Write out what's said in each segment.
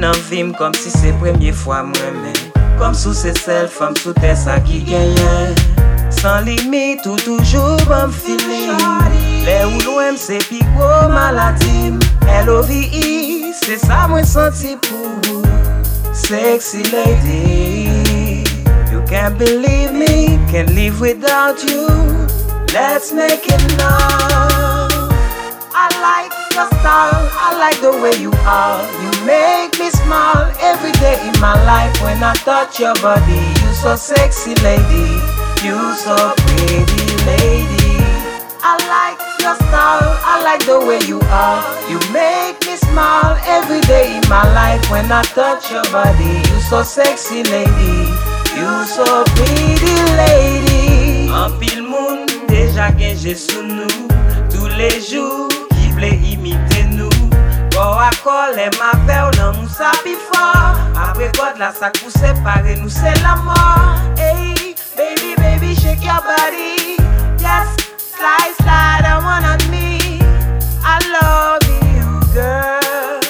nan vim kom si se premye fwa mwen men. Kom sou se sel fam sou te sa ki genyen. San limit ou toujou bom filim. Le ou lwem se pi gwo maladim. E L.O.V.I. se sa mwen santi pou Sexy lady You can't believe me, can't live without you. Let's make it now I like your style. I like the way you are. You make me smile Every day in my life. When I touch your body You so sexy lady. You so pretty lady. I like your style. I like the way you are. You make me smile Every day in my life. When I touch your body You so sexy lady. You so pretty lady. An pil moun deja genje sou nou Tous les jours e ma ou nan mou sa pi Apre god la sak pou separe nou se la mor Hey, baby, baby, shake your body. Yes, slide, slide, I want on me I love you, girl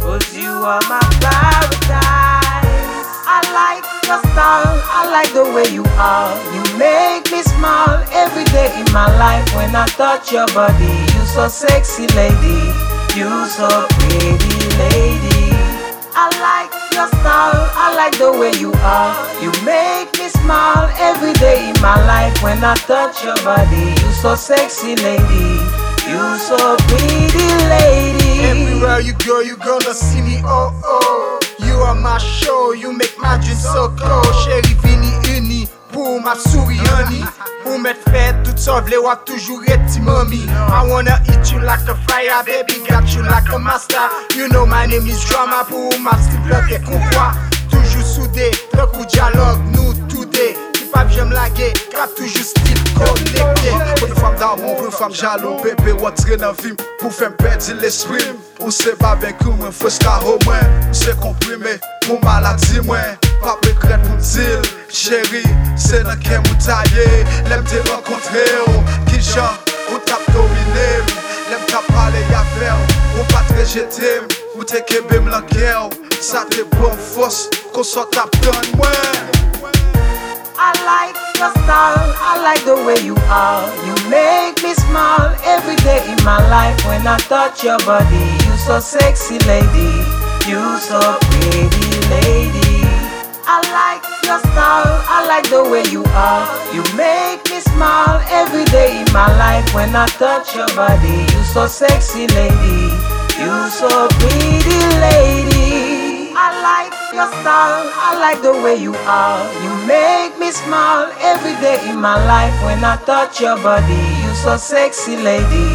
Cause you are my paradise. I like your style, I like the way you are. You make me smile every day in my life. When I touch your body You so sexy lady You so pretty lady. I like your style, I like the way you are. You make me smile every day in my life When I touch your body. You so sexy lady. You so pretty lady. Everywhere you go, you gonna see me, oh oh. You are my show, you make my dreams so cold. Chérie, vini uni, ma souris honey pou met fed, tout sa vle wap toujou reti mami. I wanna eat you like a fire, baby, got you like a master. You know my name is drama, pou ou map si bloke konvoi Toujou soude, lak ou dialog nou toude. Ki pap jem lage, kap toujou stil konekte Pou fam damon, pou fam jalou, bebe watre nan vim Pou fem pedi l'esprim, ou se baben kou mwen Fos ka ho mwen, ou se komprime, pou maladi mwen. Pa pekret pou dil, chéri, se nan ken mou taye Lem te renkontre yo, ki jan, ou tap domine Lem tap pale ya ver ou patre jetem Ou te kebe m lankè yo, sa te bon fos, kon so tap don mwen I like your style, I like the way you are. You make me smile every day in my life. When I touch your body, you so sexy lady. You so pretty lady. The way you are. You make me smile every day in my life when I touch your body. You so sexy lady, you so pretty lady. I like your style, I like the way you are. You make me smile every day in my life when I touch your body. You so sexy lady,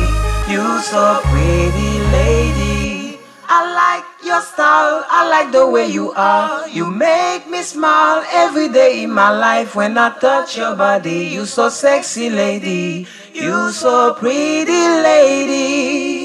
you so pretty lady. I like your style, I like the way you are. You make me smile every day in my life when I touch your body. You so sexy lady, you so pretty lady.